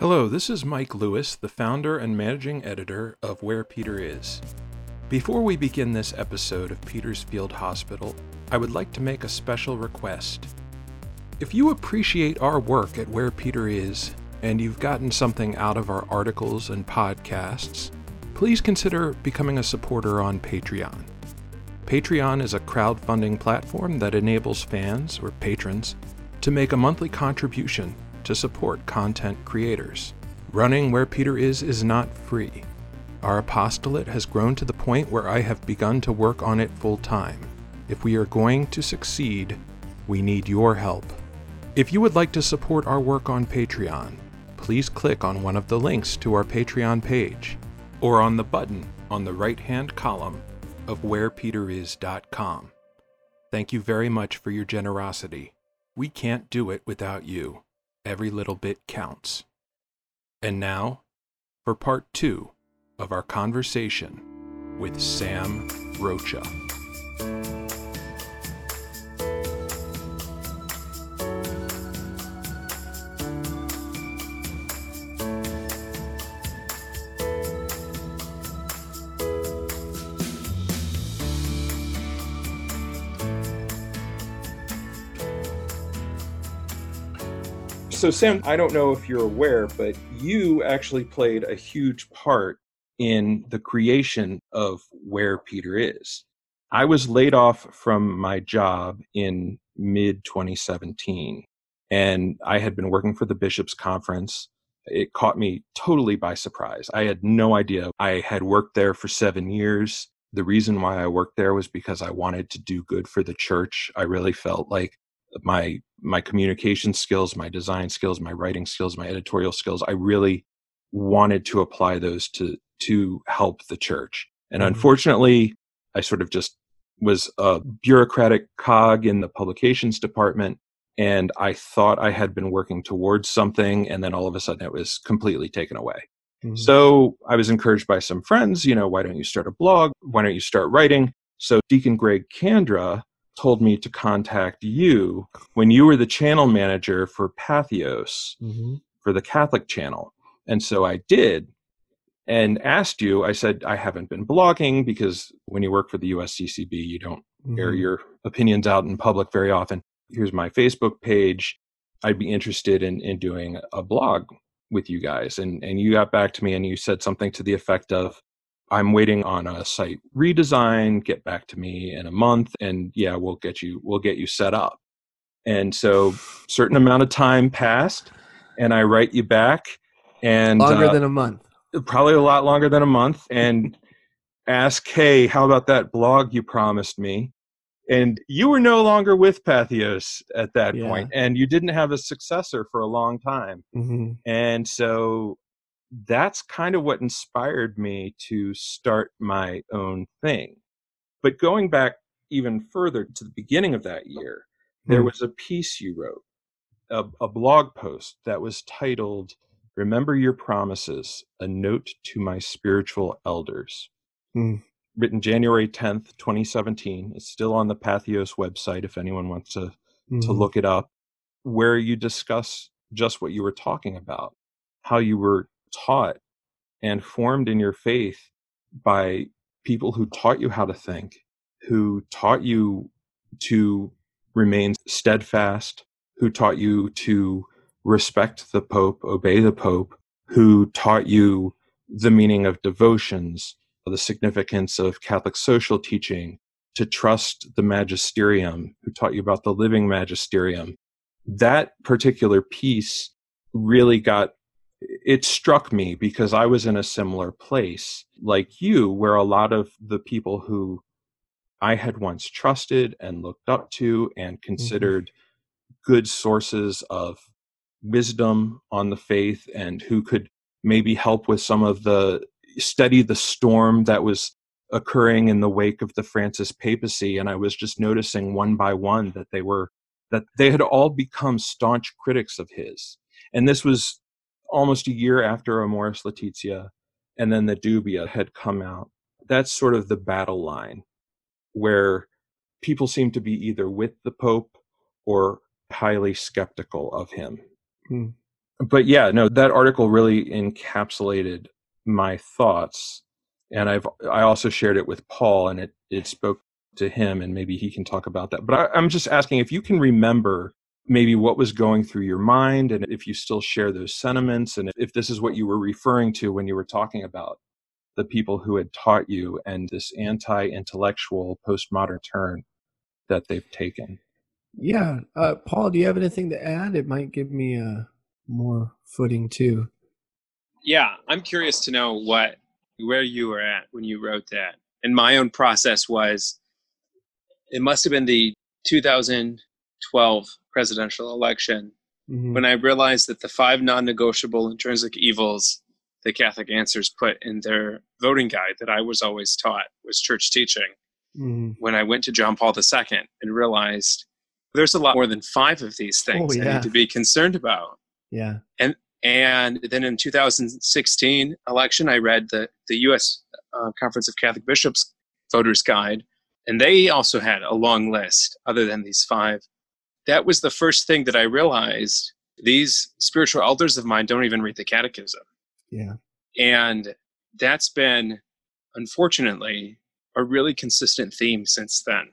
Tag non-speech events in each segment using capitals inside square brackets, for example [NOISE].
Hello, this is Mike Lewis, the founder and managing editor of Where Peter Is. Before we begin this episode of Peter's Field Hospital, I would like to make a special request. If you appreciate our work at Where Peter Is, and you've gotten something out of our articles and podcasts, please consider becoming a supporter on Patreon. Patreon is a crowdfunding platform that enables fans or patrons to make a monthly contribution to support content creators. Running Where Peter Is is not free. Our apostolate has grown to the point where I have begun to work on it full time. If we are going to succeed, we need your help. If you would like to support our work on Patreon, please click on one of the links to our Patreon page or on the button on the right hand column of wherepeteris.com. Thank you very much for your generosity. We can't do it without you. Every little bit counts. And now, for part two of our conversation with Sam Rocha. So, Sam, I don't know if you're aware, but you actually played a huge part in the creation of Where Peter Is. I was laid off from my job in mid 2017, and I had been working for the Bishops' Conference. It caught me totally by surprise. I had no idea. I had worked there for seven years. The reason why I worked there was because I wanted to do good for the church. I really felt like my my communication skills, my design skills, my writing skills, my editorial skills, I really wanted to apply those to to help the church. And mm-hmm. unfortunately, I sort of just was a bureaucratic cog in the publications department and I thought I had been working towards something and then all of a sudden it was completely taken away. Mm-hmm. So I was encouraged by some friends, you know, why don't you start a blog? Why don't you start writing? So Deacon Greg Kandra told me to contact you when you were the channel manager for Patheos mm-hmm. for the Catholic channel. And so I did and asked you, I said, I haven't been blogging because when you work for the USCCB, you don't mm-hmm. air your opinions out in public very often. Here's my Facebook page. I'd be interested in, in doing a blog with you guys. And, and you got back to me and you said something to the effect of, I'm waiting on a site redesign, get back to me in a month and yeah, we'll get you we'll get you set up. And so certain amount of time passed and I write you back and longer uh, than a month. Probably a lot longer than a month and ask, "Hey, how about that blog you promised me?" And you were no longer with Patheos at that yeah. point, and you didn't have a successor for a long time. Mm-hmm. And so that's kind of what inspired me to start my own thing. But going back even further to the beginning of that year, there hmm. was a piece you wrote, a, a, blog post that was titled, Remember Your Promises A Note to My Spiritual Elders. Hmm. Written January 10th, 2017. It's still on the Patheos website if anyone wants to, mm-hmm. to look it up, where you discuss just what you were talking about, how you were taught and formed in your faith by people who taught you how to think, who taught you to remain steadfast, who taught you to respect the Pope, obey the Pope, who taught you the meaning of devotions, the significance of Catholic social teaching, to trust the magisterium, who taught you about the living magisterium. That particular piece really got it struck me because I was in a similar place like you, where a lot of the people who I had once trusted and looked up to and mm-hmm. considered mm-hmm. good sources of wisdom on the faith and who could maybe help with some of the steady the storm that was occurring in the wake of the Francis papacy. And I was just noticing one by one that they were, that they had all become staunch critics of his. And this was almost a year after Amoris Laetitia and then the Dubia had come out. That's sort of the battle line where people seem to be either with the Pope or highly skeptical of him. Hmm. but yeah, no, that article really encapsulated my thoughts, and I've I also shared it with Paul, and it it spoke to him, and maybe he can talk about that. But I, I'm just asking if you can remember maybe what was going through your mind, and if you still share those sentiments, and if this is what you were referring to when you were talking about the people who had taught you and this anti-intellectual postmodern turn that they've taken. Yeah, uh, Paul, do you have anything to add? It might give me a uh, more footing too. Yeah, I'm curious to know what where you were at when you wrote that. And my own process was it must have been the 2012 presidential election mm-hmm. when I realized that the five non-negotiable intrinsic evils the Catholic Answers put in their voting guide that I was always taught was church teaching. Mm-hmm. When I went to John Paul II and realized there's a lot more than five of these things oh, yeah. I need to be concerned about. Yeah. And and then in 2016 election, I read the the U.S. Uh, Conference of Catholic Bishops voters guide, and they also had a long list other than these five. That was the first thing that I realized. These spiritual elders of mine don't even read the catechism. Yeah. And that's been, unfortunately, a really consistent theme since then.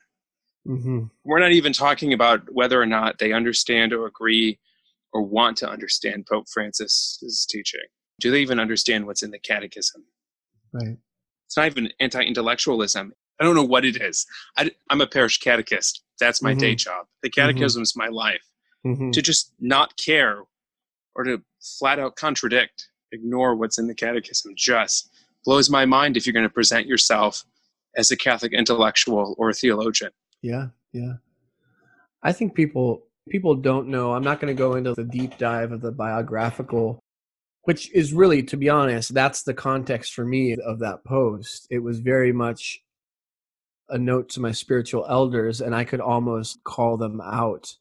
Mm-hmm. We're not even talking about whether or not they understand or agree or want to understand Pope Francis's teaching. Do they even understand what's in the catechism? Right. It's not even anti intellectualism. I don't know what it is. I, am a parish catechist. That's my mm-hmm. day job. The catechism is mm-hmm. my life. Mm-hmm. To just not care or to flat out contradict ignore what's in the catechism just blows my mind if you're going to present yourself as a Catholic intellectual or a theologian. Yeah, yeah. I think people people don't know. I'm not going to go into the deep dive of the biographical which is really to be honest, that's the context for me of that post. It was very much a note to my spiritual elders and I could almost call them out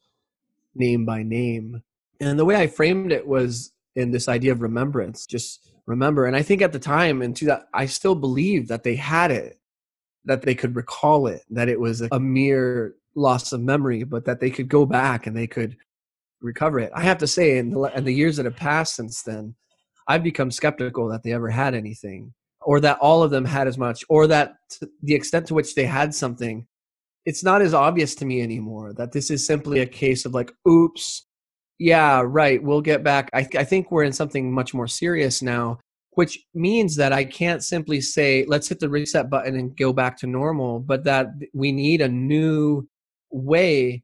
name by name. And the way I framed it was in this idea of remembrance just remember. And i think at the time and to that i still believe that they had it that they could recall it that it was a mere loss of memory but that they could go back and they could recover it. I have to say in the, in the years that have passed since then i've become skeptical that they ever had anything or that all of them had as much or that the extent to which they had something it's not as obvious to me anymore that this is simply a case of like oops yeah, right. We'll get back. I, th- I think we're in something much more serious now, which means that I can't simply say, let's hit the reset button and go back to normal, but that we need a new way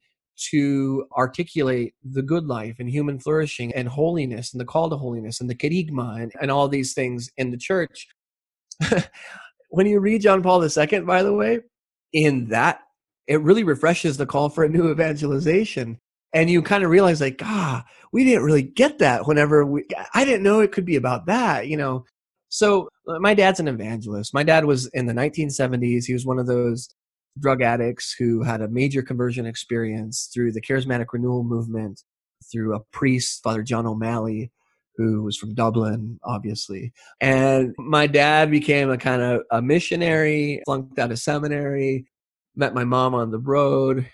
to articulate the good life and human flourishing and holiness and the call to holiness and the kerygma and, and all these things in the church. [LAUGHS] when you read John Paul II, by the way, in that, it really refreshes the call for a new evangelization. And you kind of realize like ah we didn't really get that whenever we i didn't know it could be about that you know? So uh, my dad's an evangelist. My dad was in the 1970s he was one of those drug addicts who had a major conversion experience through the charismatic renewal movement through a priest father john o'malley who was from dublin obviously. And my dad became a kind of a missionary flunked out of seminary met my mom on the road.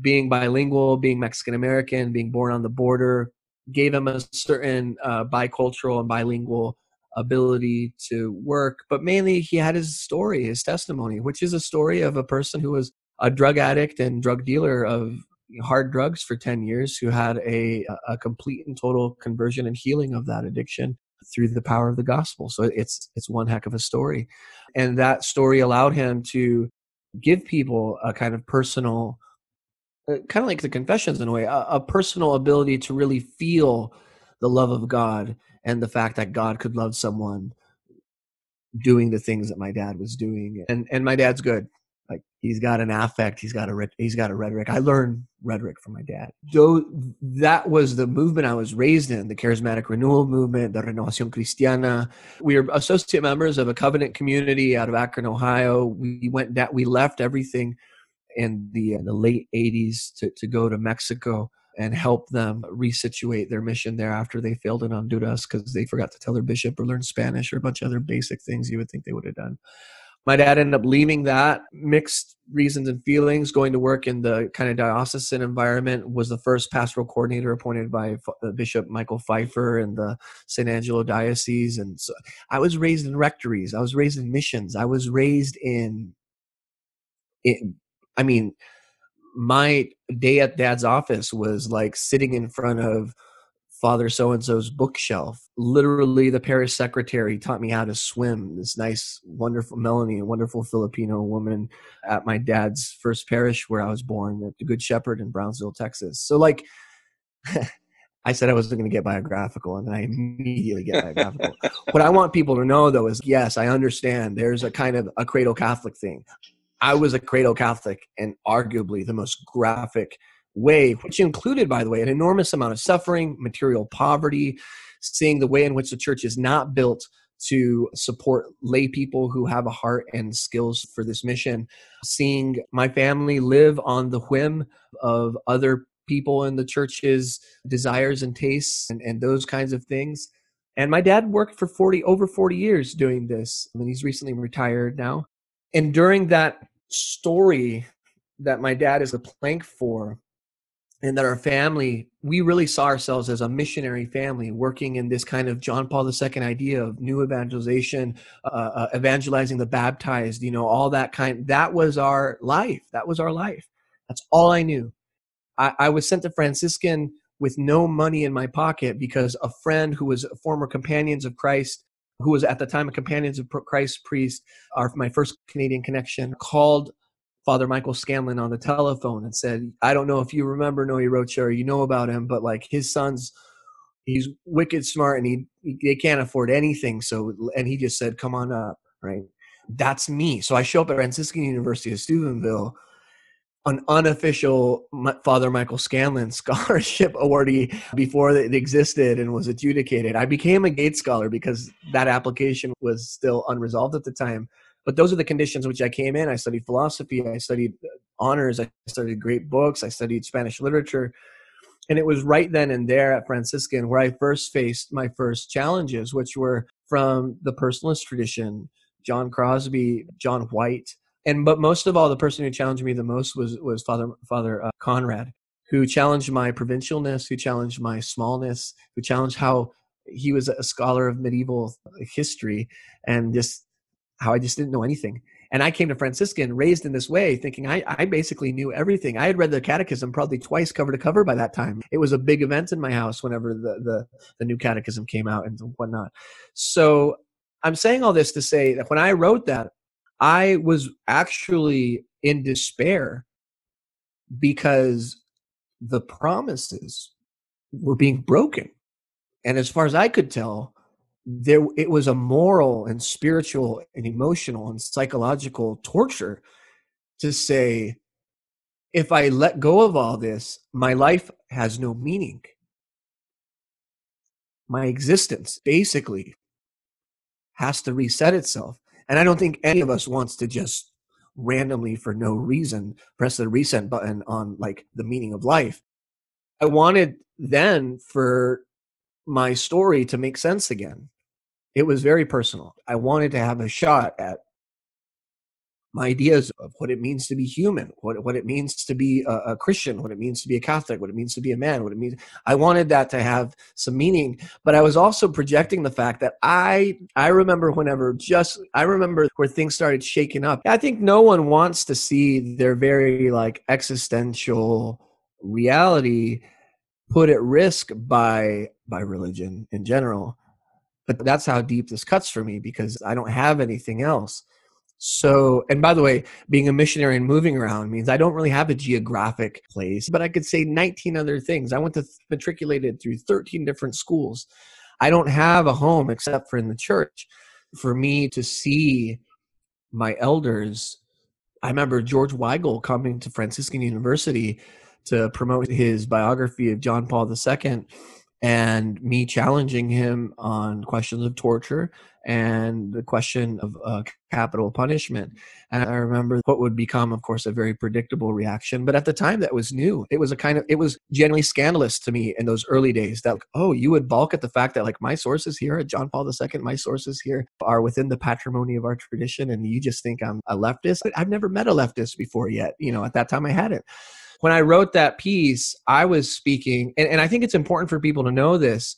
Being bilingual, being Mexican American, being born on the border, gave him a certain uh, bicultural and bilingual ability to work. But mainly, he had his story, his testimony, which is a story of a person who was a drug addict and drug dealer of hard drugs for 10 years who had a, a complete and total conversion and healing of that addiction through the power of the gospel so it's it's one heck of a story and that story allowed him to give people a kind of personal uh, kind of like the confessions in a way, a, a personal ability to really feel the love of God and the fact that God could love someone doing the things that my dad was doing. And and my dad's good. He's got an affect, he's got a he's got a rhetoric. I learned rhetoric from my dad. That was the movement I was raised in, the charismatic renewal movement, the Renovación Cristiana. We are associate members of a covenant community out of Akron, Ohio. We went that we left everything in the, uh, the late 80s to, to go to Mexico and help them resituate their mission there after they failed in Honduras because they forgot to tell their bishop or learn Spanish or a bunch of other basic things you would think they would have done. My dad ended up leaving that mixed reasons and feelings. Going to work in the kind of diocesan environment was the first pastoral coordinator appointed by uh, bishop michael pfeifer in the san angelo diocese. And so i was raised in rectories. I was raised in missions. I was raised in, in i mean my day at dad's office was like sitting in front of Father so and so's bookshelf. Literally, the parish secretary taught me how to swim. This nice, wonderful Melanie, a wonderful Filipino woman at my dad's first parish where I was born, at the Good Shepherd in Brownsville, Texas. So, like, [LAUGHS] I said I wasn't going to get biographical, and then I immediately get biographical. what I want people to know, though, is yes, I understand there's a kind of a cradle Catholic thing. I was a cradle Catholic, and arguably the most graphic way, which included, by the way, an enormous amount of suffering, material poverty, seeing the way in which the church is not built to support lay people who have a heart and skills for this mission, seeing my family live on the whim of other people in the church's desires and tastes and, and those kinds of things. And my dad worked for 40 over 40 years doing this. I mean, he's recently retired now. And during that story that my dad is a plank for, and that our family we really saw ourselves as a missionary family working in this kind of john paul ii idea of new evangelization uh, uh, evangelizing the baptized you know all that kind that was our life that was our life. That's all i knew. I, I was sent to franciscan with no money in my pocket because a friend who was a former companions of christ who was at the time a companions of christ priest our my first canadian connection called Father Michael Scanlon on the telephone and said, I don't know if you remember Noe Rocha or you know about him, but like his son's, he's wicked smart and he, he they can't afford anything. So, and he just said, come on up, right? That's me. So I show up at Franciscan University of Steubenville, an unofficial Father Michael Scanlon [LAUGHS] scholarship awardee before it existed and was adjudicated. I became a Gates Scholar because that application was still unresolved at the time but those are the conditions which I came in. I studied philosophy, I studied uh, honors, I studied great books, I studied Spanish literature. And it was right then and there at Franciscan where I first faced my first challenges, which were from the personalist tradition, John Crosby, John White, and but most of all, the person who challenged me the most was was Father Father uh, Conrad, who challenged my provincialness, who challenged my smallness, who challenged how he was a scholar of medieval history and just how I just didn't know anything. And I came to Franciscan raised in this way, thinking I, I basically knew everything. I had read the catechism probably twice cover to cover by that time. It was a big event in my house whenever the, the, the new catechism came out and whatnot. So I'm saying all this to say that when I wrote that, I was actually in despair because the promises were being broken. And as far as I could tell, there it was a moral and spiritual and emotional and psychological torture to say if i let go of all this my life has no meaning. My existence basically has to reset itself and i don't think any of us wants to just randomly for no reason press the reset button on like the meaning of life. I wanted then for my story to make sense again it was very personal. I wanted to have a shot at my ideas of what it means to be human, what what it means to be a, a, Christian, what it means to be a Catholic, what it means to be a man, what it means. I wanted that to have some meaning, but I was also projecting the fact that I I remember whenever just I remember where things started shaking up. I think no one wants to see their very like existential reality put at risk by by religion in general but that's how deep this cuts for me because I don't have anything else. So, and by the way, being a missionary and moving around means I don't really have a geographic place, but I could say 19 other things. I went to matriculated through 13 different schools. I don't have a home except for in the church. For me to see my elders, I remember George Weigel coming to Franciscan University to promote his biography of John Paul II and me challenging him on questions of torture and the question of uh, capital punishment. And I remember what would become, of course, a very predictable reaction. But at the time, that was new. It was a kind of, it was genuinely scandalous to me in those early days that, oh, you would balk at the fact that, like, my sources here at John Paul II, my sources here are within the patrimony of our tradition. And you just think I'm a leftist. I've never met a leftist before yet. You know, at that time, I hadn't when I wrote that piece, I was speaking, and, and I think it's important for people to know this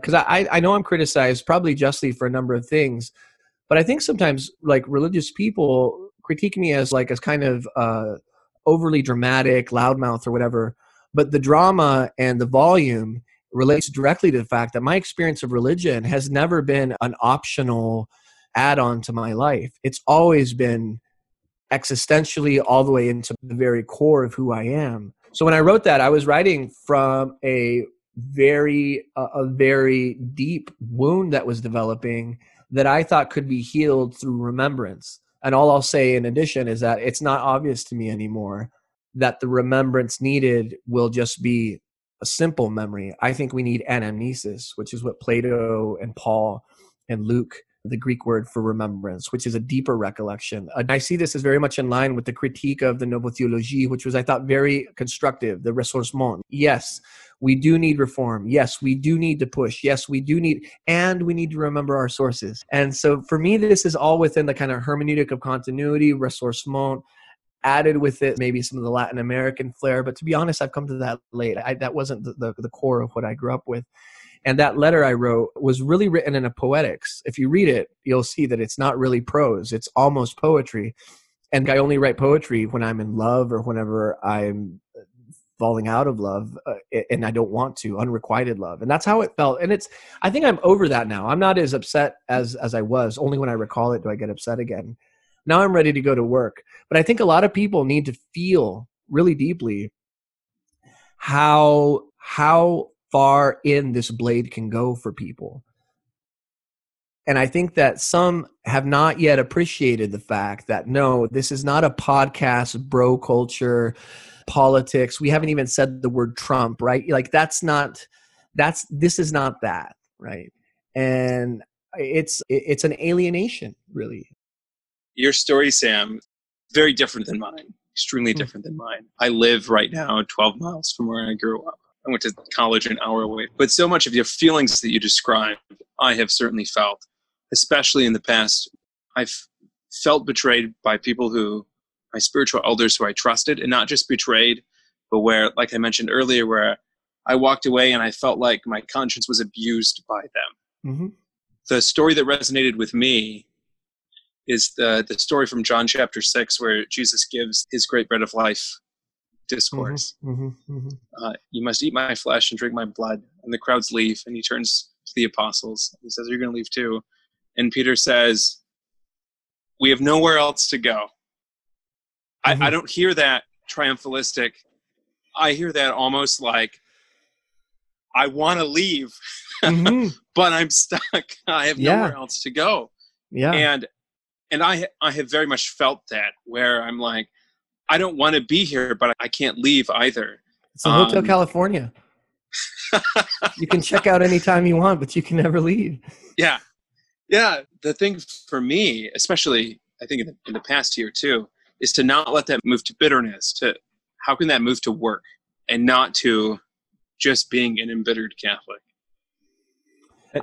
because I, I know I'm criticized probably justly for a number of things, but I think sometimes like religious people critique me as like as kind of uh, overly dramatic, loudmouth, or whatever. But the drama and the volume relates directly to the fact that my experience of religion has never been an optional add-on to my life. It's always been existentially all the way into the very core of who I am. So when I wrote that, I was writing from a very a very deep wound that was developing that I thought could be healed through remembrance. And all I'll say in addition is that it's not obvious to me anymore that the remembrance needed will just be a simple memory. I think we need anamnesis, which is what Plato and Paul and Luke the Greek word for remembrance, which is a deeper recollection. And I see this as very much in line with the critique of the Nouvelle Théologie, which was, I thought, very constructive, the ressourcement. Yes, we do need reform. Yes, we do need to push. Yes, we do need, and we need to remember our sources. And so for me, this is all within the kind of hermeneutic of continuity, ressourcement, added with it maybe some of the Latin American flair. But to be honest, I've come to that late. I, that wasn't the, the, the core of what I grew up with. And that letter I wrote was really written in a poetics. If you read it, you'll see that it's not really prose, it's almost poetry. And I only write poetry when I'm in love or whenever I'm falling out of love uh, and I don't want to unrequited love. And that's how it felt. And it's I think I'm over that now. I'm not as upset as as I was only when I recall it do I get upset again. Now I'm ready to go to work. But I think a lot of people need to feel really deeply how how far in this blade can go for people. And I think that some have not yet appreciated the fact that no, this is not a podcast, bro culture, politics. We haven't even said the word Trump, right? Like that's not, that's, this is not that, right? And it's, it's an alienation, really. Your story, Sam, very different than mine, extremely hmm. different than mine. I live right now 12 miles from where I grew up. I went to college an hour away. But so much of your feelings that you described, I have certainly felt, especially in the past. I've felt betrayed by people who, my spiritual elders who I trusted, and not just betrayed, but where, like I mentioned earlier, where I walked away and I felt like my conscience was abused by them. Mm-hmm. The story that resonated with me is the, the story from John chapter 6, where Jesus gives his great bread of life discourse. Mm-hmm, mm-hmm, mm-hmm. Uh, you must eat my flesh and drink my blood. And the crowds leave, and he turns to the apostles. He says, You're going to leave too. And Peter says, We have nowhere else to go. I, I mm-hmm. don't hear that triumphalistic. I hear that almost like, I want to leave, mm-hmm. [LAUGHS] but I'm stuck. [LAUGHS] I have yeah. nowhere else to go. Yeah. And and I I have very much felt that where I'm like, I don't want to be here, but I can't leave either. It's a Hotel um, California. [LAUGHS] you can check out anytime you want, but you can never leave. Yeah. Yeah. The thing for me, especially I think in the, in the past year too, is to not let that move to bitterness, to how can that move to work and not to just being an embittered Catholic.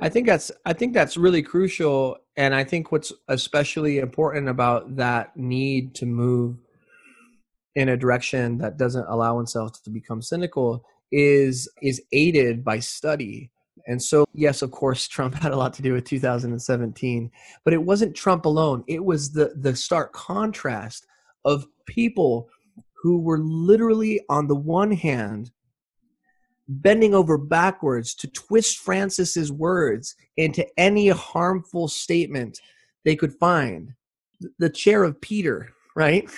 I think that's I think that's really crucial and I think what's especially important about that need to move in a direction that doesn't allow oneself to become cynical is is aided by study. And so yes of course [LAUGHS] trump had a lot to do with 2017 but it wasn't trump alone. It was the the stark contrast of people who were literally on the one hand bending over backwards to twist francis's words into any harmful statement they could find. The chair of peter [LAUGHS] right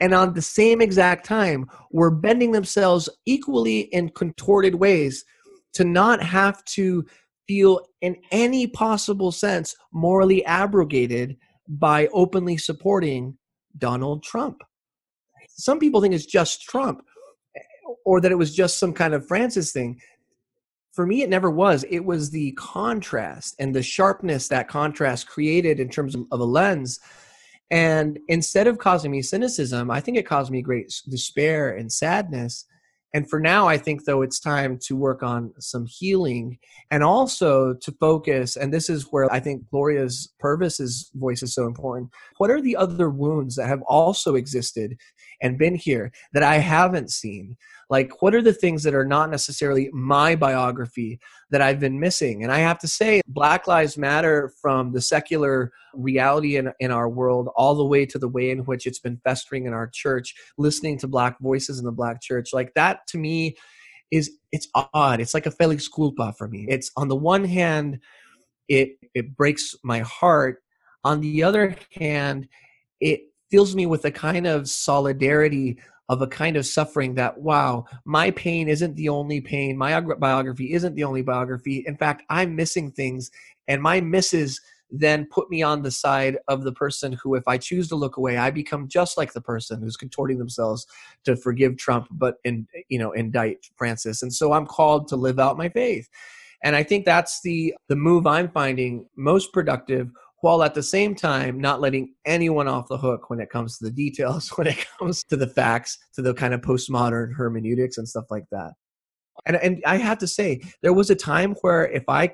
and on the same exact time were bending themselves equally in contorted ways to not have to feel in any possible sense morally abrogated by openly supporting Donald Trump. Some people think it's just Trump or that it was just some kind of Francis thing. for me it never was it was the contrast and the sharpness that contrast created in terms of, a lens and instead of causing me cynicism i think it caused me great despair and sadness and for now, I think though it's time to work on some healing and also to focus. And this is where I think Gloria's Purvis's voice is so important. What are the other wounds that have also existed and been here that I haven't seen? Like, what are the things that are not necessarily my biography that I've been missing? And I have to say, Black Lives Matter from the secular reality in, in our world all the way to the way in which it's been festering in our church, listening to Black voices in the Black church, like that to me is it's odd. It's like a Felix culpa for me. It's on the one hand, it it breaks my heart. On the other hand, it fills me with a kind of solidarity of a kind of suffering that wow my pain isn't the only pain my biography isn't the only biography. In fact i'm missing things and my misses then put me on the side of the person who if i choose to look away i become just like the person who's contorting themselves to forgive trump but in you know indict francis. And so i'm called to live out my faith. And i think that's the the move i'm finding most productive while at the same time not letting anyone off the hook when it comes to the details, [LAUGHS] when it comes to the facts, to the kind of postmodern hermeneutics and stuff like that. And and I have to say, there was a time where if I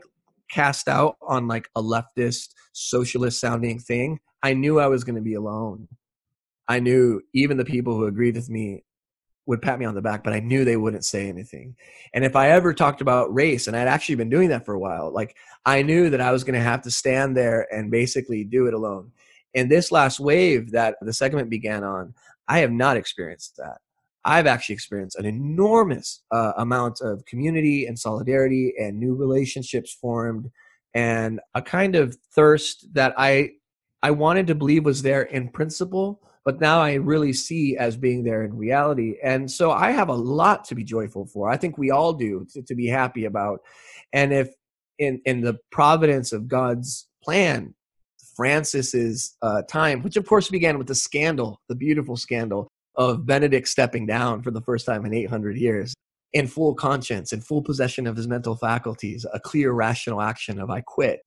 cast out on like a leftist socialist sounding thing, I knew I was going to be alone. I knew even the people who agreed with me would pat me on the back, but I knew they wouldn't say anything. And if I ever talked about race, and I'd actually been doing that for a while, like I knew that I was going to have to stand there and basically do it alone. And this last wave that the segment began on, I have not experienced that. I've actually experienced an enormous uh, amount of community and solidarity and new relationships formed and a kind of thirst that I I wanted to believe was there in principle, but now I really see as being there in reality. And so I have a lot to be joyful for. I think we all do to, to be happy about. And if in in the providence of God's plan, Francis's uh, time, which of course began with the scandal, the beautiful scandal of Benedict stepping down for the first time in 800 years, in full conscience, in full possession of his mental faculties, a clear rational action of I quit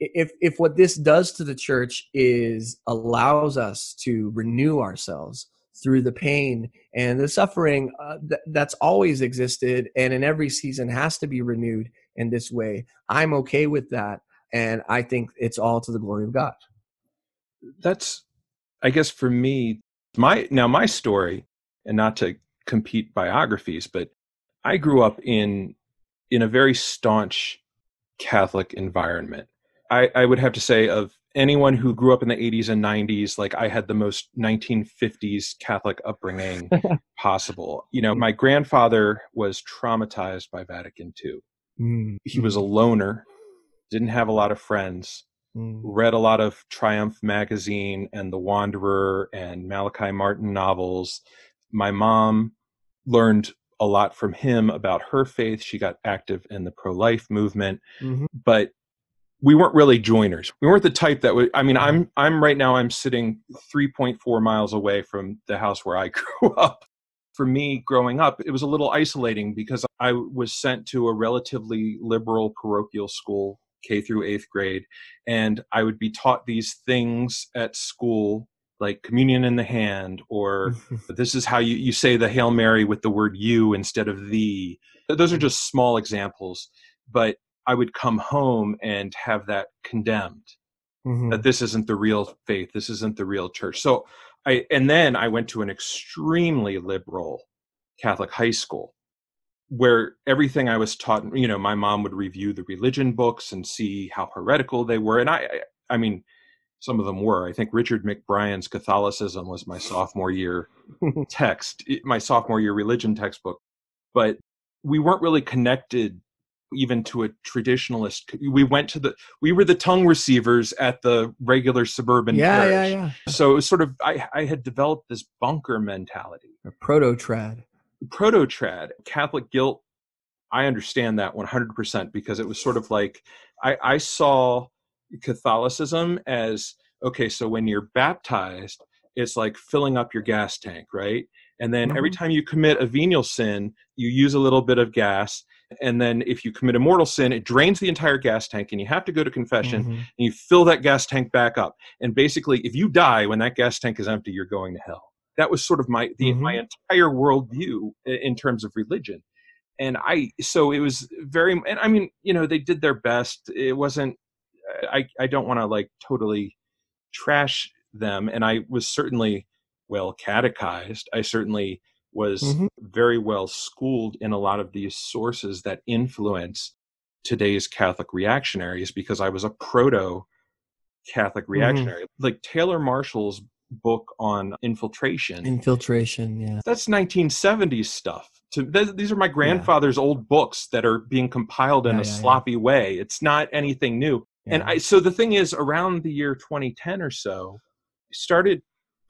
if if what this does to the church is allows us to renew ourselves through the pain and the suffering uh, th- that's always existed and in every season has to be renewed in this way. I'm okay with that and i think it's all to the glory of god. That's i guess for me my now my story and not to compete biographies but i grew up in in a very staunch catholic environment I, I would have to say of anyone who grew up in the 80s and 90s like i had the most 1950s catholic upbringing [LAUGHS] possible. You know my grandfather was traumatized by vatican ii mm. he was a loner didn't have a lot of friends mm. read a lot of triumph magazine and the wanderer and malachi martin novels. My mom learned a lot from him about her faith. She got active in the pro-life movement. Mm-hmm. but we weren't really joiners. We weren't the type that would. I mean, mm-hmm. I'm I'm right now. I'm sitting 3.4 miles away from the house where I [LAUGHS] grew up. For me, growing up, it was a little isolating because I was sent to a relatively liberal parochial school, K through eighth grade, and I would be taught these things at school like communion in the hand or [LAUGHS] this is how you, you say the hail mary with the word you instead of thee those are mm-hmm. just small examples but I would come home and have that condemned mm-hmm. that this isn't the real faith, this isn't the real church. So I and then I went to an extremely liberal Catholic high school where everything I was taught, you know, my mom would review the religion books and see how heretical they were, and I, I mean, some of them were. I think Richard McBrien's Catholicism was my sophomore year [LAUGHS] text, my sophomore year religion textbook, but we weren't really connected even to a traditionalist we went to the we were the tongue receivers at the regular suburban yeah parish. yeah yeah so it was sort of i i had developed this bunker mentality a proto trad proto trad catholic guilt i understand that 100% because it was sort of like i i saw catholicism as okay so when you're baptized it's like filling up your gas tank right and then mm-hmm. every time you commit a venial sin you use a little bit of gas And then if you commit a mortal sin, it drains the entire gas tank and you have to go to confession Mhm. and you fill that gas tank back up. And basically, if you die when that gas tank is empty, you're going to hell. That was sort of my the, my entire worldview in terms of religion. And I so it was very and I mean, you know, they did their best. It wasn't I I don't want to like totally trash them and I was certainly well catechized. I certainly was Mhm. very well schooled in a lot of these sources that influence today's Catholic reactionaries because I was a proto Catholic reactionary. Like Taylor Marshall's book on infiltration. Infiltration, yeah. that's 1970s stuff. To, th- these are my grandfather's old books that are being compiled in Yeah, a yeah, yeah. sloppy way. It's not anything new. And I so the thing is around the year 2010 or so, I started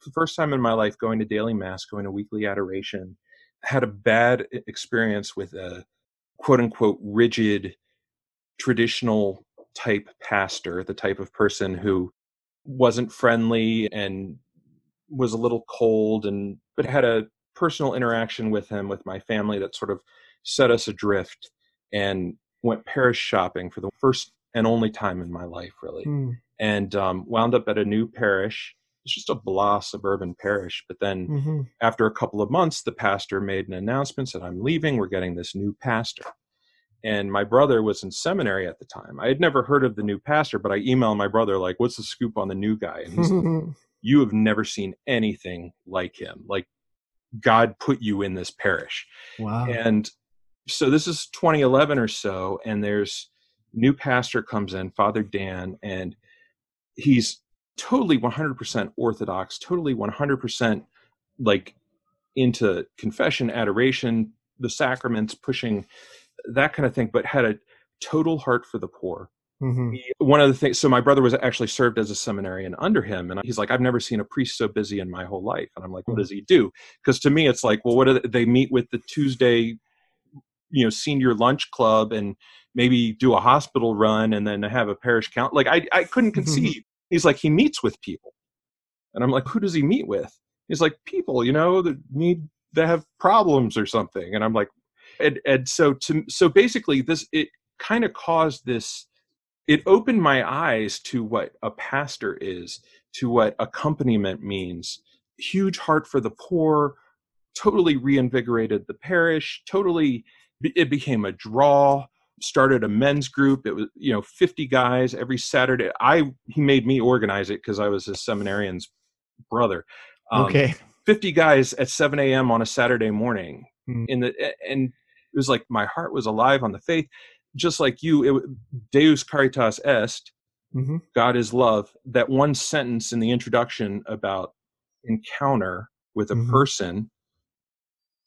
the first time in my life going to daily mass, going to weekly adoration. Had a bad experience with a quote unquote rigid traditional type pastor, the type of person who wasn't friendly and was a little cold and but had a personal interaction with him with my family that sort of set us adrift and went parish shopping for the first and only time in my life really Hmm. and um, wound up at a new parish it's just a blah suburban parish but then Mhm. after a couple of months the pastor made an announcement said i'm leaving we're getting this new pastor. And my brother was in seminary at the time. I had never heard of the new pastor but i emailed my brother like what's the scoop on the new guy? And he's [LAUGHS] you have never seen anything like him. Like god put you in this parish. Wow. and so this is 2011 or so and there's new pastor comes in father dan and he's totally 100% orthodox totally 100% like into confession adoration the sacraments pushing that kind of thing but had a total heart for the poor. Mhm. one of the things so my brother was actually served as a seminarian under him and he's like i've never seen a priest so busy in my whole life. And i'm like what does he do? Because to me it's like well what do they, they meet with the tuesday you know senior lunch club and maybe do a hospital run and then have a parish count like i, I couldn't [LAUGHS] conceive he's like he meets with people and i'm like who does he meet with he's like people you know that need that have problems or something and i'm like and, and so to so basically this it kind of caused this it opened my eyes to what a pastor is, to what accompaniment means. Huge heart for the poor, totally reinvigorated the parish, totally, it became a draw. Started a men's group. It was, you know, 50 guys every Saturday. I, he made me organize it because I was a seminarian's brother. Um, okay. 50 guys at 7 a.m. on a Saturday morning. Mm. In the and it was like my heart was alive on the faith, just like you. It, Deus caritas est, Mhm. God is love. That one sentence in the introduction about encounter with a Mhm. person,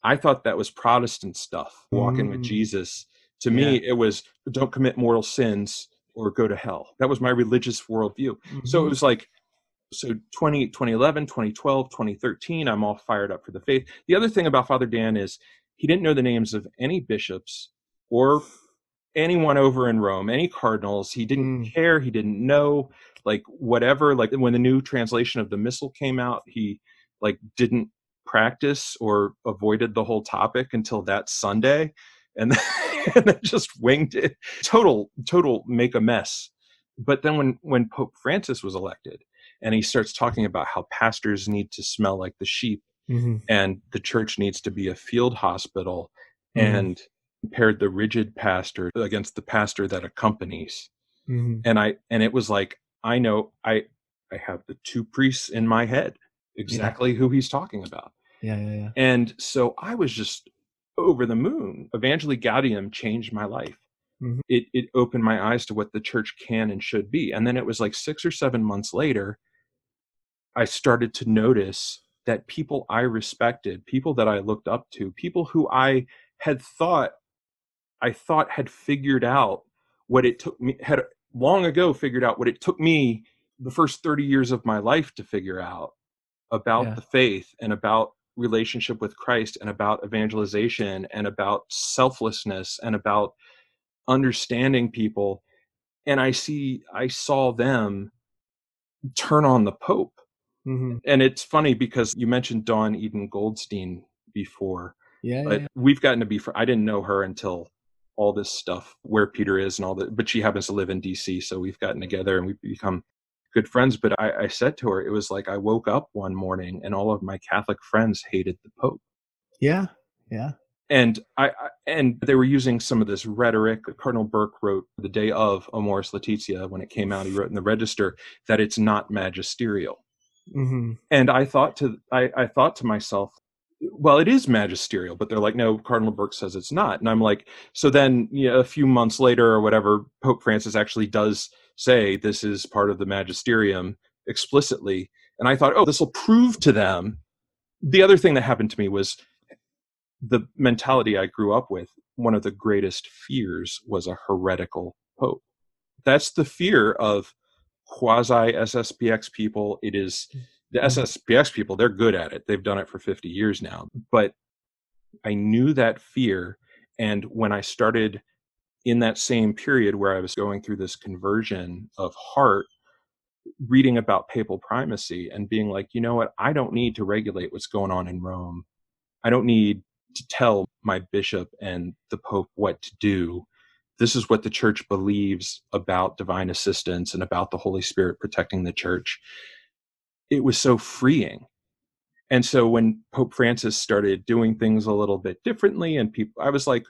I thought that was Protestant stuff. Walking with Mm. Jesus. To me, it was don't commit mortal sins or go to hell. That was my religious worldview. So it Mhm. was like, so 20, 2011, 2012, 2013, I'm all fired up for the faith. The other thing about Father Dan is he didn't know the names of any bishops or anyone over in Rome, any cardinals. He didn't Mm. care. He didn't know, like, whatever. Like, when the new translation of the Missal came out, he, like, didn't practice or avoided the whole topic until that Sunday. And then, [LAUGHS] and then just winged it. Total, total make a mess. But then when, when Pope Francis was elected, and he starts talking about how pastors need to smell like the sheep Mhm. and the church needs to be a field hospital Mhm. and compared the rigid pastor against the pastor that accompanies Mhm. and i and it was like i know i i have the two priests in my head exactly who he's talking about Yeah, yeah, yeah. and so i was just over the moon evangelii gaudium changed my life Mhm. it it opened my eyes to what the church can and should be and then it was like 6 or 7 months later i started to notice that people i respected people that i looked up to people who i had thought i thought had figured out what it took me had long ago figured out what it took me the first 30 years of my life to figure out about Yeah. the faith and about relationship with Christ and about evangelization and about selflessness and about understanding people and I see I saw them turn on the pope Mhm. and it's funny because you mentioned Dawn Eden Goldstein before Yeah, yeah, but yeah. we've gotten to be fr- I didn't know her until all this stuff where Peter is and all that. But she happens to live in DC, so we've gotten together and we've become good friends. But I, I said to her, it was like I woke up one morning and all of my Catholic friends hated the Pope. Yeah, yeah. And I, I and they were using some of this rhetoric. Cardinal Burke wrote the day of Amoris Laetitia when it came out. He wrote in the Register that it's not magisterial. Mm-hmm. And I thought to I, I thought to myself, well, it is magisterial, but they're like, no, Cardinal Burke says it's not. And I'm like, so then you know, a few months later or whatever, Pope Francis actually does say this is part of the magisterium explicitly. And I thought, oh, this will prove to them. The other thing that happened to me was the mentality I grew up with. One of the greatest fears was a heretical pope. That's the fear of quasi SSPX people. It is mm. The mm-hmm. SSPX people, they're good at it. They've done it for 50 years now. But I knew that fear. And when I started in that same period where I was going through this conversion of heart, reading about papal primacy and being like, you know what? I don't need to regulate what's going on in Rome. I don't need to tell my bishop and the pope what to do. This is what the church believes about divine assistance and about the Holy Spirit protecting the church it was so freeing. And so when Pope Francis started doing things a little bit differently, and people, I was like,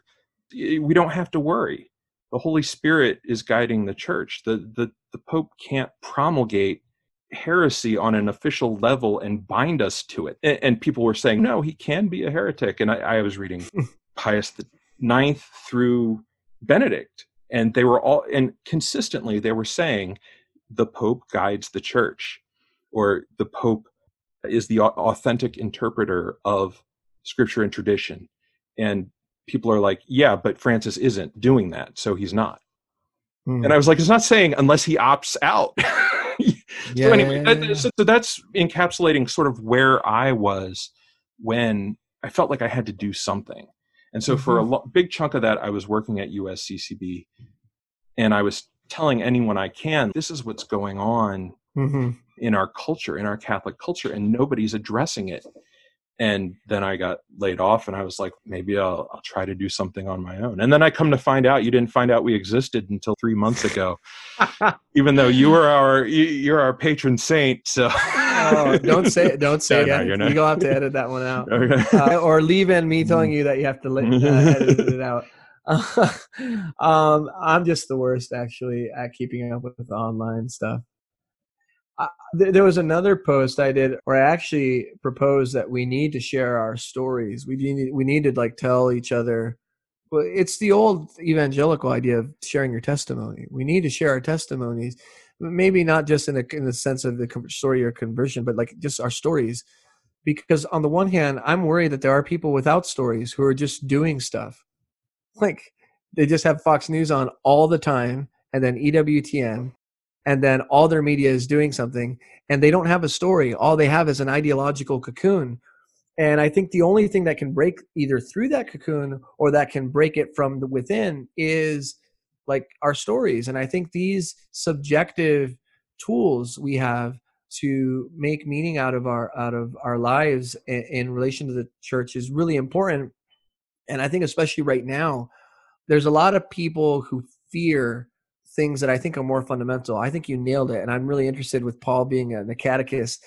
we don't have to worry. The Holy Spirit is guiding the church. The, the, the Pope can't promulgate heresy on an official level and bind us to it. And, and people were saying, no, he can be a heretic. And I, I was reading [LAUGHS] Pius the Ninth through Benedict, and they were all, and consistently they were saying, the Pope guides the church or the Pope is the authentic interpreter of scripture and tradition. And people are like, yeah, but Francis isn't doing that, so he's not. Hmm. And I was like, it's not saying unless he opts out. yeah, [LAUGHS] so anyway, yeah, yeah. So, so that's encapsulating sort of where I was when I felt like I had to do something. And so mm-hmm. for a mm-hmm. lo- big chunk of that, I was working at USCCB and I was telling anyone I can, this is what's going on mm-hmm in our culture, in our Catholic culture, and nobody's addressing it. And then I got laid off, and I was like, maybe I'll, I'll try to do something on my own. And then I come to find out you didn't find out we existed until three months ago, [LAUGHS] even though you were our you're our patron saint. So oh, don't say it. Don't say [LAUGHS] no, it. No, You'll have to edit that one out, [LAUGHS] okay. uh, or leave in me telling you that you have to uh, edit it out. um, I'm just the worst actually at keeping up with online stuff there was another post I did where I actually proposed that we need to share our stories. We need we need to like tell each other. Well, it's the old evangelical idea of sharing your testimony. We need to share our testimonies, maybe not just in, a, in the sense of the story or conversion, but like just our stories. Because on the one hand, I'm worried that there are people without stories who are just doing stuff, like they just have Fox News on all the time, and then EWTN, and then all their media is doing something and they don't have a story. All they have is an ideological cocoon. And i think the only thing that can break either through that cocoon or that can break it from the within is like our stories. And i think these subjective tools we have to make meaning out of our out of our lives in, in relation to the church is really important. And i think especially right now there's a lot of people who fear things that I think are more fundamental. I think you nailed it, and I'm really interested with Paul being a, catechist.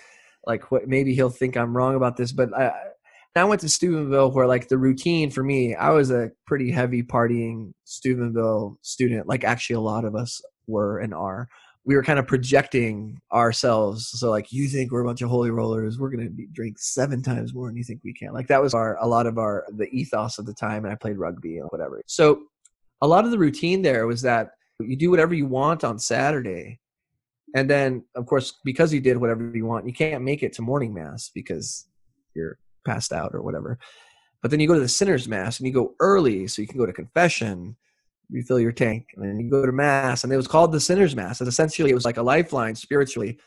Like, what maybe he'll think I'm wrong about this, but I, I went to Steubenville where like the routine for me, I was a pretty heavy partying Steubenville student. Like, actually, a lot of us were and are. We were kind of projecting ourselves. So, like, you think we're a bunch of holy rollers, we're gonna drink seven times more than you think we can. Like, that was our a lot of our the ethos of the time. And I played rugby and whatever. So, a lot of the routine there was that you do whatever you want on Saturday. And then, of course, because you did whatever you want, you can't make it to morning mass because you're passed out or whatever. But then you go to the sinner's mass and you go early so you can go to confession, refill your tank, and then you go to mass. And it was called the sinner's mass. And essentially, it was like a lifeline spiritually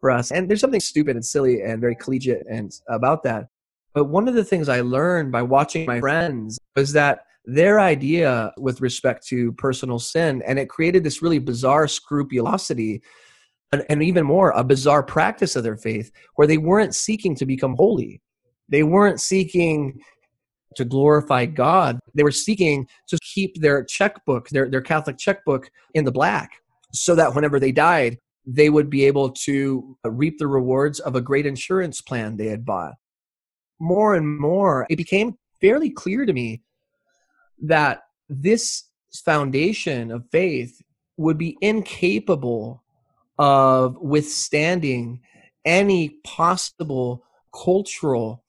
for us. And there's something stupid and silly and very collegiate and about that. But one of the things I learned by watching my friends was that their idea with respect to personal sin and it created this really bizarre scrupulosity and, and, even more a bizarre practice of their faith where they weren't seeking to become holy they weren't seeking to glorify God. They were seeking to keep their checkbook, their, their Catholic checkbook, in the black so that whenever they died, they would be able to reap the rewards of a great insurance plan they had bought. More and more, it became fairly clear to me that this foundation of faith would be incapable of withstanding any possible cultural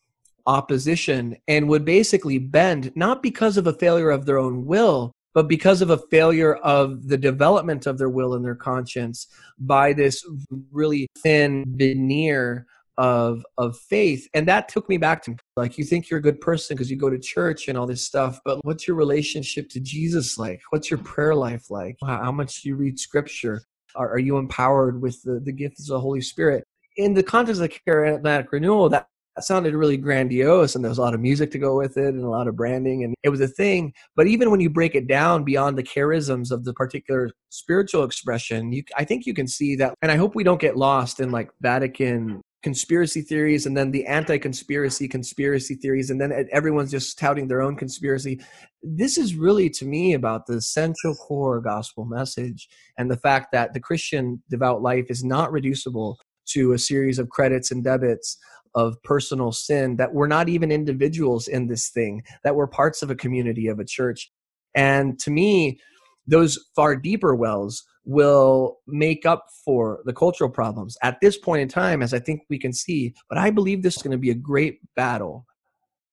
opposition and would basically bend not because of a failure of their own will but because of a failure of the development of their will and their conscience by this really thin veneer of of faith and that took me back to like you think you're a good person because you go to church and all this stuff but what's your relationship to jesus like? What's your prayer life like? How much do you read scripture? Are, are you empowered with the, the gifts of the holy spirit? In the context of charismatic renewal that sounded really grandiose and there was a lot of music to go with it and a lot of branding and it was a thing but even when you break it down beyond the charisms of the particular spiritual expression you, i think you can see that and i hope we don't get lost in like vatican conspiracy theories and then the anti-conspiracy conspiracy theories and then everyone's just touting their own conspiracy. This is really to me about the central core gospel message and the fact that the christian devout life is not reducible to a series of credits and debits of personal sin that we're not even individuals in this thing that we're parts of a community of a church. And to me those far deeper wells will make up for the cultural problems at this point in time, as I think we can see. But I believe this is going to be a great battle,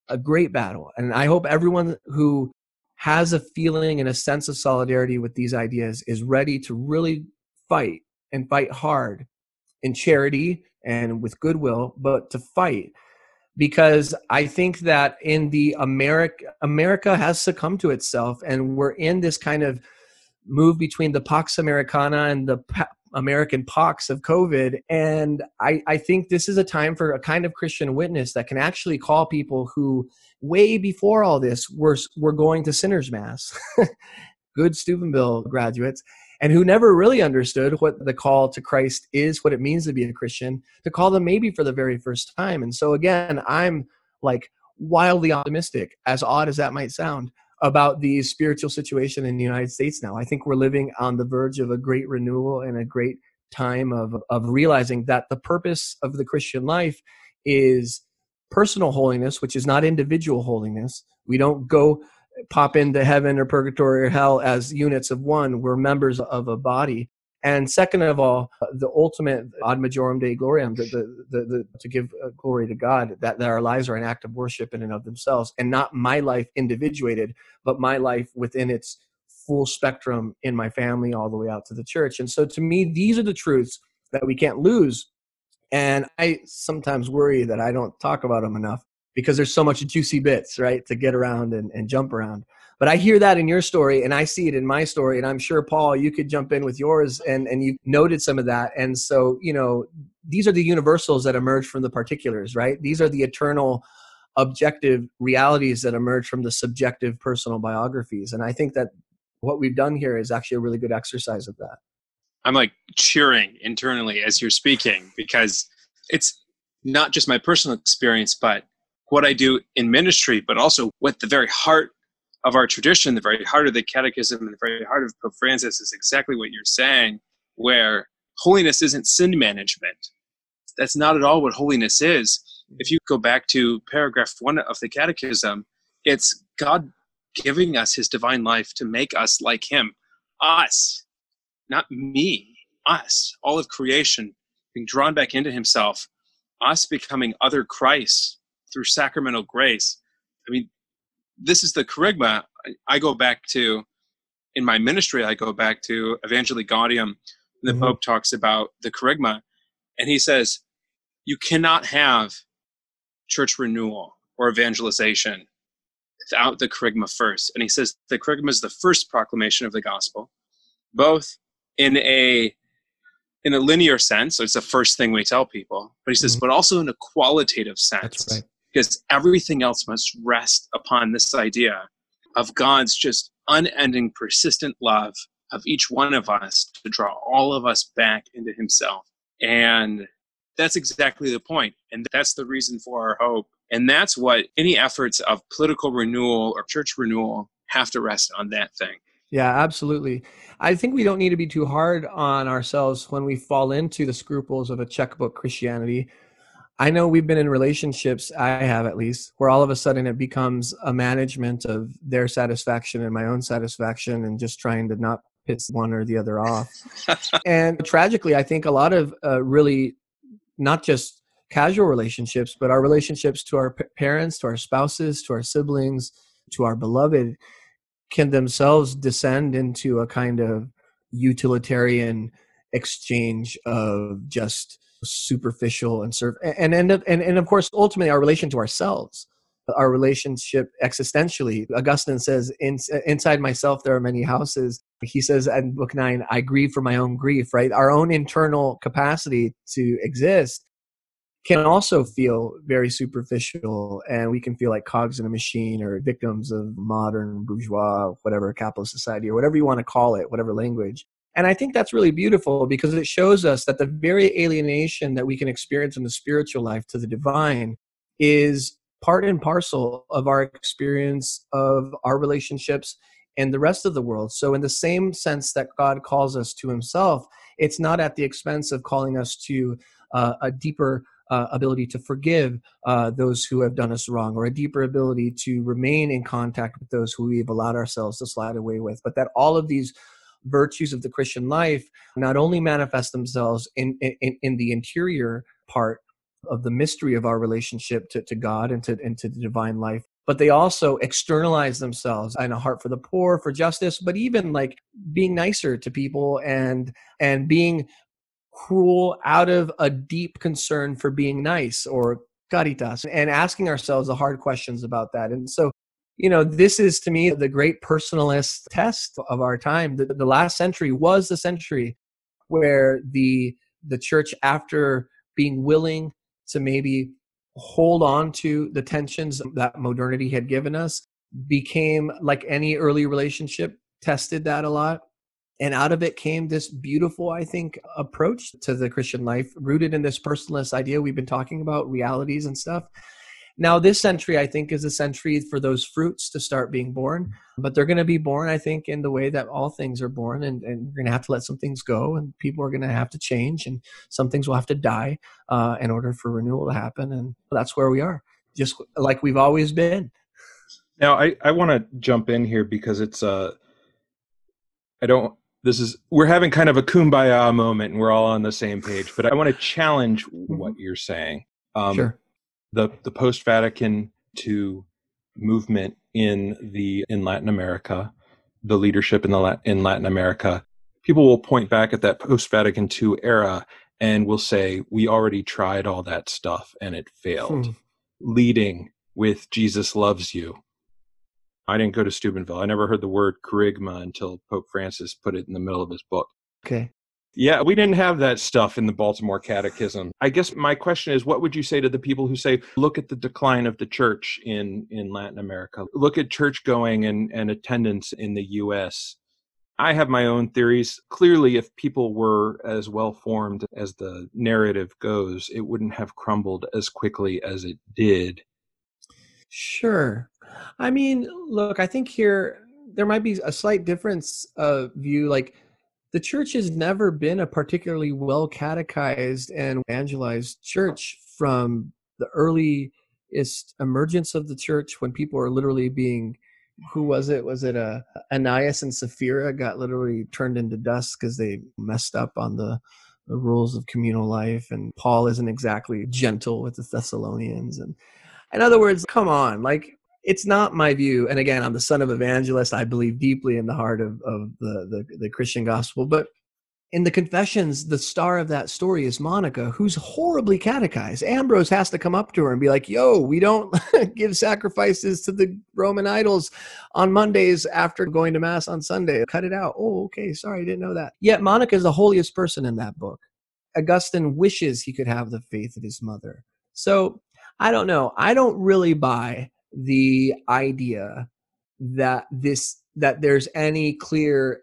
a great battle. And I hope everyone who has a feeling and a sense of solidarity with these ideas is ready to really fight and fight hard in charity and with goodwill, but to fight because I think that in the America America has succumbed to itself and we're in this kind of move between the Pax Americana and the American pox of COVID. And I, I think this is a time for a kind of Christian witness that can actually call people who, way before all this, were, were going to Sinners Mass, [LAUGHS] good Steubenville graduates, and who never really understood what the call to Christ is, what it means to be a Christian, to call them maybe for the very first time. And so, again, I'm like wildly optimistic, as odd as that might sound, about the spiritual situation in the United States now. I think we're living on the verge of a great renewal and a great time of, of realizing that the purpose of the Christian life is personal holiness, which is not individual holiness. We don't go pop into heaven or purgatory or hell as units of one. We're members of a body. And second of all, the ultimate ad majorem Dei gloriam, the, the, the, the, to give uh, glory to God, that, that our lives are an act of worship in and of themselves, and not my life individuated, but my life within its full spectrum in my family all the way out to the church. And so to me, these are the truths that we can't lose. And I sometimes worry that I don't talk about them enough because there's so much juicy bits, right, to get around and, and jump around. But I hear that in your story and I see it in my story. And I'm sure, Paul, you could jump in with yours and, and you noted some of that. And so, you know, these are the universals that emerge from the particulars, right? These are the eternal objective realities that emerge from the subjective personal biographies. And I think that what we've done here is actually a really good exercise of that. I'm like cheering internally as you're speaking because it's not just my personal experience, but what I do in ministry, but also what the very heart of our tradition, the very heart of the catechism, and the very heart of Pope Francis is exactly what you're saying, where holiness isn't sin management. That's not at all what holiness is. If you go back to paragraph one of the catechism, it's God giving us his divine life to make us like him. Us, not me, us, all of creation being drawn back into himself, us becoming other Christ through sacramental grace. I mean, this is the kerygma I go back to in my ministry. I go back to Evangelii Gaudium. The mm-hmm. Pope talks about the kerygma, and he says you cannot have church renewal or evangelization without the kerygma first. And he says the kerygma is the first proclamation of the gospel, both in a in a linear sense, so it's the first thing we tell people, but he says, mm-hmm. but also in a qualitative sense. Right because everything else must rest upon this idea of God's just unending, persistent love of each one of us to draw all of us back into Himself. And that's exactly the point. And that's the reason for our hope. And that's what any efforts of political renewal or church renewal have to rest on that thing. Yeah, absolutely. I think we don't need to be too hard on ourselves when we fall into the scruples of a checkbook Christianity. I know we've been in relationships, I have at least, where all of a sudden it becomes a management of their satisfaction and my own satisfaction and just trying to not piss one or the other off. [LAUGHS] and tragically, I think a lot of uh, really not just casual relationships, but our relationships to our p- parents, to our spouses, to our siblings, to our beloved can themselves descend into a kind of utilitarian exchange of just superficial and serve and and and and of course ultimately our relation to ourselves our relationship existentially. Augustine says in, inside myself there are many houses. He says in book 9 i grieve for my own grief right? Our own internal capacity to exist can also feel very superficial and we can feel like cogs in a machine or victims of modern bourgeois whatever capitalist society or whatever you want to call it whatever language and I think that's really beautiful because it shows us that the very alienation that we can experience in the spiritual life to the divine is part and parcel of our experience of our relationships and the rest of the world. So, in the same sense that God calls us to Himself, it's not at the expense of calling us to uh, a deeper uh, ability to forgive uh, those who have done us wrong, or a deeper ability to remain in contact with those who we've allowed ourselves to slide away with. But that all of these virtues of the Christian life not only manifest themselves in, in, in the interior part of the mystery of our relationship to, to God and to, and to the divine life, but they also externalize themselves in a heart for the poor, for justice, but even like being nicer to people and and being cruel out of a deep concern for being nice or caritas and asking ourselves the hard questions about that. And so you know, this is to me the great personalist test of our time. The, the last century was the century where the the church, after being willing to maybe hold on to the tensions that modernity had given us, became like any early relationship, tested that a lot. And out of it came this beautiful, I think, approach to the Christian life, rooted in this personalist idea we've been talking about, realities and stuff. Now, this century, I think, is a century for those fruits to start being born, but they're going to be born, I think, in the way that all things are born, and, and we're going to have to let some things go, and people are going to have to change, and some things will have to die uh, in order for renewal to happen, and that's where we are, just like we've always been. Now, I, I want to jump in here because it's uh, I don't. This is we're having kind of a kumbaya moment, and we're all on the same page. But I want to challenge what mm-hmm. you're saying. Um, sure the the post Vatican II movement in the in Latin America, the leadership in the in Latin America, people will point back at that post Vatican II era and will say we already tried all that stuff and it failed. Hmm. Leading with Jesus loves you. I didn't go to Steubenville. I never heard the word kerygma until Pope Francis put it in the middle of his book. Okay. Yeah, we didn't have that stuff in the Baltimore Catechism. I guess my question is what would you say to the people who say, look at the decline of the church in, in Latin America? Look at church going and, and attendance in the US. I have my own theories. Clearly, if people were as well formed as the narrative goes, it wouldn't have crumbled as quickly as it did. Sure. I mean, look, I think here there might be a slight difference of view. Like, the church has never been a particularly well catechized and evangelized church from the earliest emergence of the church when people are literally being who was it? Was it uh, ananias and sapphira got literally turned into dust because they messed up on the the rules of communal life and paul isn't exactly gentle with the thessalonians and in other words come on like it's not my view. And again, I'm the son of evangelist. I believe deeply in the heart of, of the, the, the Christian gospel. But in the confessions, the star of that story is Monica, who's horribly catechized. Ambrose has to come up to her and be like, yo, we don't [LAUGHS] give sacrifices to the Roman idols on Mondays after going to Mass on Sunday. Cut it out. Oh, okay. Sorry, I didn't know that. Yet Monica is the holiest person in that book. Augustine wishes he could have the faith of his mother. So I don't know. I don't really buy the idea that this that there's any clear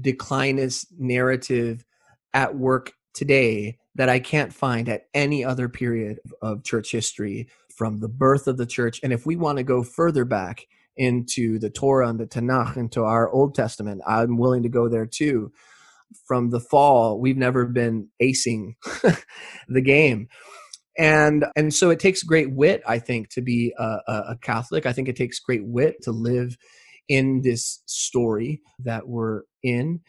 declinist narrative at work today that I can't find at any other period of church history from the birth of the church. And if we want to go further back into the Torah and the Tanakh, into our Old Testament, I'm willing to go there too. From the fall, we've never been acing [LAUGHS] the game. And and so it takes great wit, I think, to be a, a Catholic. I think it takes great wit to live in this story that we're in.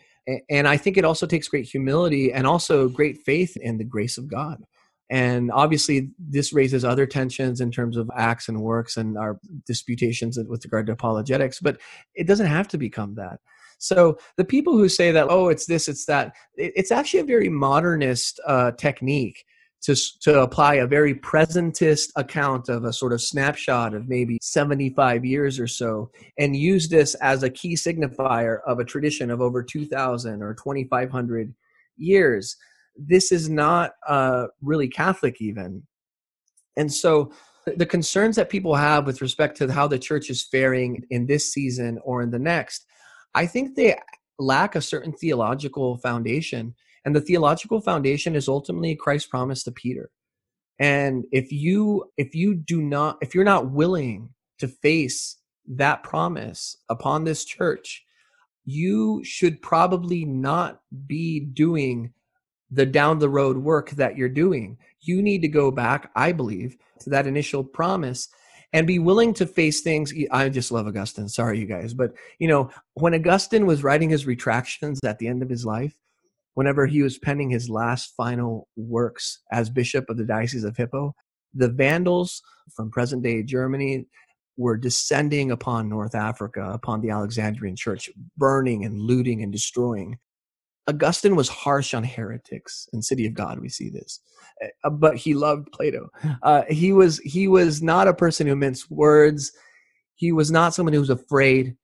And I think it also takes great humility and also great faith in the grace of God. And obviously, this raises other tensions in terms of acts and works and our disputations with regard to apologetics, but it doesn't have to become that. So the people who say that, oh, it's this, it's that, it's actually a very modernist uh, technique to, to apply a very presentist account of a sort of snapshot of maybe 75 years or so and use this as a key signifier of a tradition of over 2,000 or 2,500 years. This is not uh, really Catholic, even. And so the concerns that people have with respect to how the church is faring in this season or in the next, I think they lack a certain theological foundation and the theological foundation is ultimately Christ's promise to Peter. And if you if you do not if you're not willing to face that promise upon this church, you should probably not be doing the down the road work that you're doing. You need to go back, I believe, to that initial promise and be willing to face things. I just love Augustine. Sorry, you guys. But, you know, when Augustine was writing his retractions at the end of his life, whenever he was penning his last final works as bishop of the Diocese of Hippo, the Vandals from present day Germany were descending upon North Africa, upon the Alexandrian church, burning and looting and destroying. Augustine was harsh on heretics. In City of God, we see this, uh, but he loved Plato. [LAUGHS] Uh, he was he was not a person who minced words. He was not someone who was afraid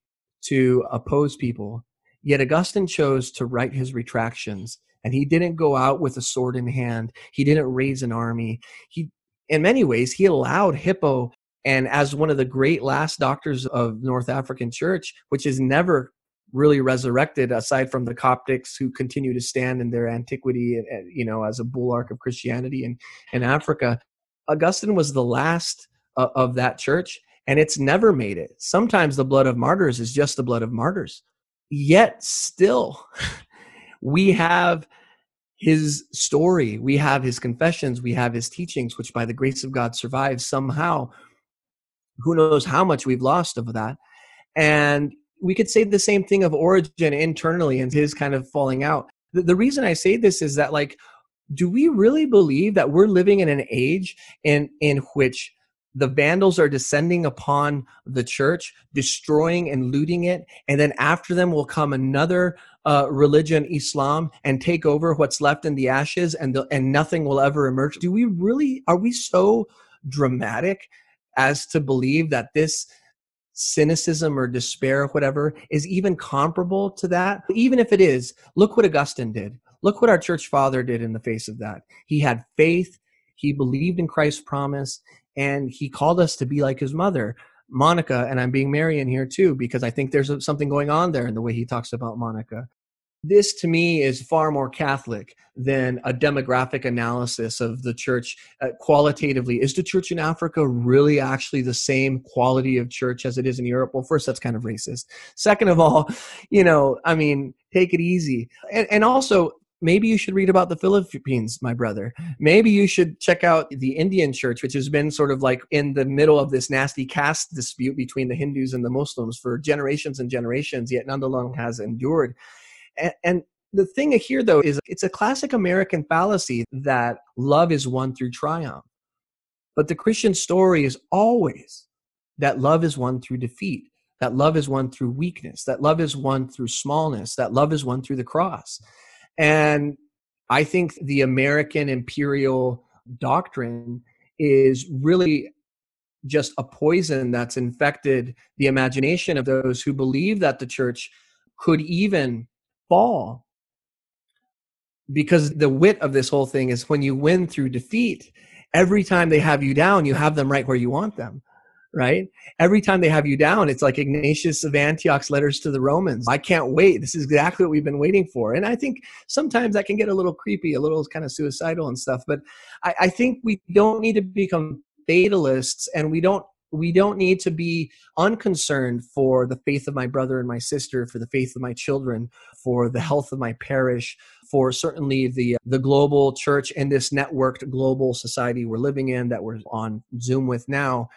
to oppose people. Yet Augustine chose to write his retractions, and he didn't go out with a sword in hand. He didn't raise an army. He, in many ways, he allowed Hippo, and as one of the great last doctors of North African Church, which is never really resurrected aside from the Coptics who continue to stand in their antiquity, you know, as a bulwark of Christianity in, in Africa. Augustine was the last uh, of that church, and it's never made it. Sometimes the blood of martyrs is just the blood of martyrs yet still [LAUGHS] we have his story we have his confessions we have his teachings which by the grace of god survive somehow. Who knows how much we've lost of that. And we could say the same thing of Origen internally and his kind of falling out. The, the reason i say this is that like do we really believe that we're living in an age in in which the vandals are descending upon the church destroying and looting it and then after them will come another uh, religion islam and take over what's left in the ashes and the, and nothing will ever emerge. Do we really are we so dramatic as to believe that this cynicism or despair or whatever is even comparable to that? Even if it is look what augustine did. Look what our church father did in the face of that. He had faith. He believed in christ's promise and he called us to be like his mother monica and i'm being marian here too because i think there's something going on there in the way he talks about monica. This to me is far more catholic than a demographic analysis of the church uh, qualitatively. Is the church in africa really actually the same quality of church as it is in europe? Well first that's kind of racist. Second of all [LAUGHS] you know i mean take it easy. And, and also maybe you should read about the Philippines, my brother. Maybe you should check out the Indian church, which has been sort of like in the middle of this nasty caste dispute between the Hindus and the Muslims for generations and generations, yet nonetheless has endured. And, and the thing here, though, is it's a classic American fallacy that love is won through triumph. But the Christian story is always that love is won through defeat, that love is won through weakness, that love is won through smallness, that love is won through the cross. And I think the American imperial doctrine is really just a poison that's infected the imagination of those who believe that the church could even fall. Because the wit of this whole thing is when you win through defeat, every time they have you down, you have them right where you want them right? Every time they have you down, it's like Ignatius of Antioch's letters to the Romans. I can't wait. This is exactly what we've been waiting for. And I think sometimes that can get a little creepy, a little kind of suicidal and stuff. But I, I think we don't need to become fatalists and we don't we don't need to be unconcerned for the faith of my brother and my sister for the faith of my children for the health of my parish for certainly the uh, the global church and this networked global society we're living in that we're on zoom with now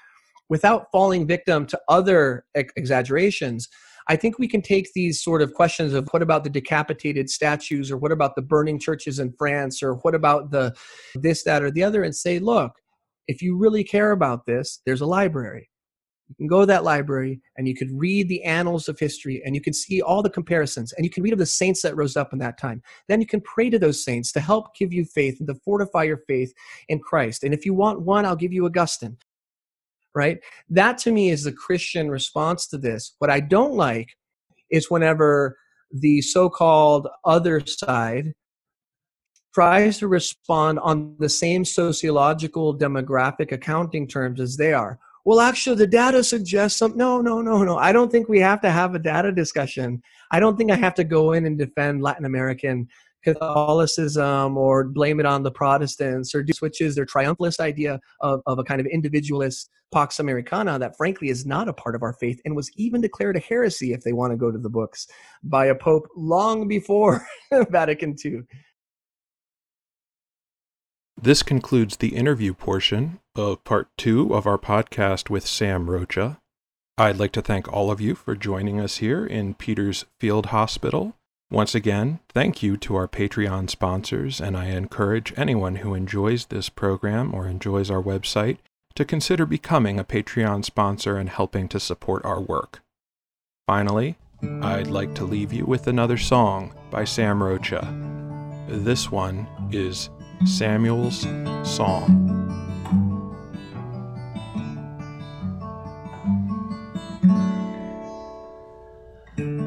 without falling victim to other ex- exaggerations I think we can take these sort of questions of what about the decapitated statues or what about the burning churches in France or what about the this, that, or the other and say, look, if you really care about this, there's a library. You can go to that library and you could read the annals of history and you can see all the comparisons and you can read of the saints that rose up in that time. Then you can pray to those saints to help give you faith and to fortify your faith in Christ. And if you want one, I'll give you Augustine. Right? That to me is the Christian response to this. What I don't like is whenever the so called other side tries to respond on the same sociological demographic accounting terms as they are. Well, actually, the data suggests some. No, no, no, no. I don't think we have to have a data discussion. I don't think I have to go in and defend Latin American Catholicism or blame it on the Protestants or do switches their triumphalist idea of, of a kind of individualist Pax Americana that frankly is not a part of our faith and was even declared a heresy if they want to go to the books by a pope long before [LAUGHS] Vatican II. This concludes the interview portion of part two of our podcast with Sam Rocha. I'd like to thank all of you for joining us here in Peter's Field Hospital. Once again, thank you to our Patreon sponsors, and I encourage anyone who enjoys this program or enjoys our website to consider becoming a Patreon sponsor and helping to support our work. Finally, I'd like to leave you with another song by Sam Rocha. This one is Samuel's Song.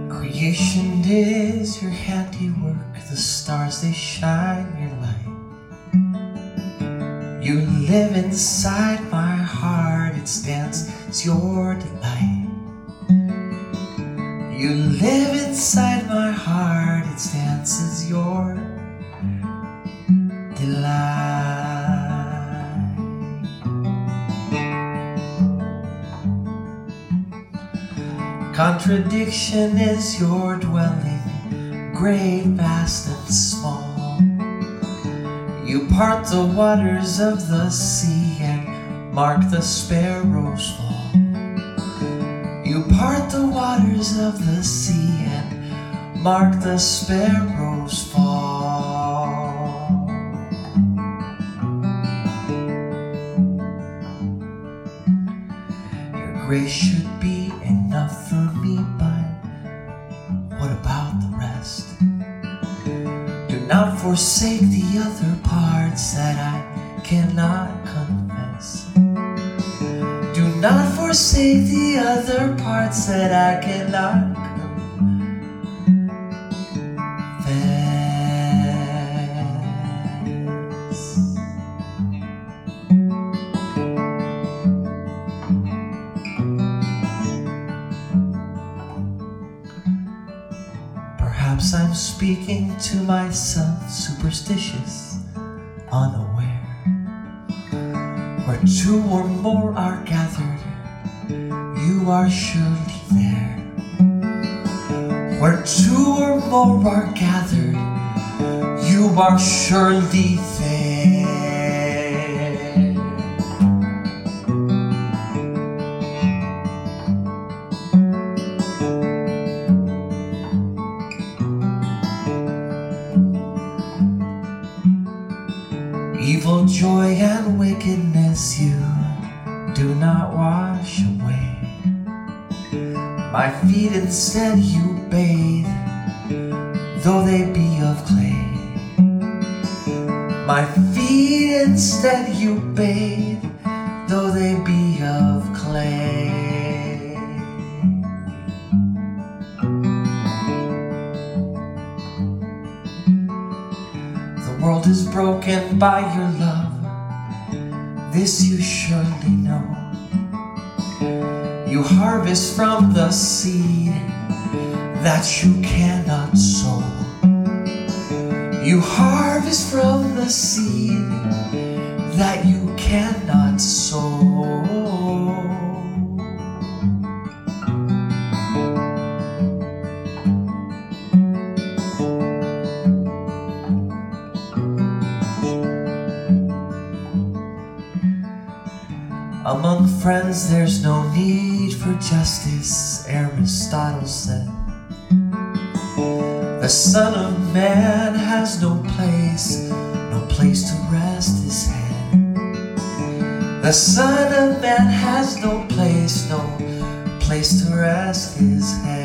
Creation is your handiwork, the stars they shine your light. You live inside my heart, its dance is your delight. You live inside my heart, its dance is your Contradiction is your dwelling, great, vast, and small. You part the waters of the sea and mark the sparrow's fall. You part the waters of the sea and mark the sparrow's fall. Your grace should not forsake the other parts that I cannot confess. Do not forsake the other parts that I cannot speaking to myself, superstitious, unaware. Where two or more are gathered, you are surely there. Where two or more are gathered, you are surely there. Instead you bathe, though they be of clay. My feet instead you cannot sow. You harvest from the seed that you cannot sow. Among friends, there's no need for justice, Aristotle said. The Son of Man has no place, no place to rest his head. The Son of Man has no place, no place to rest his head.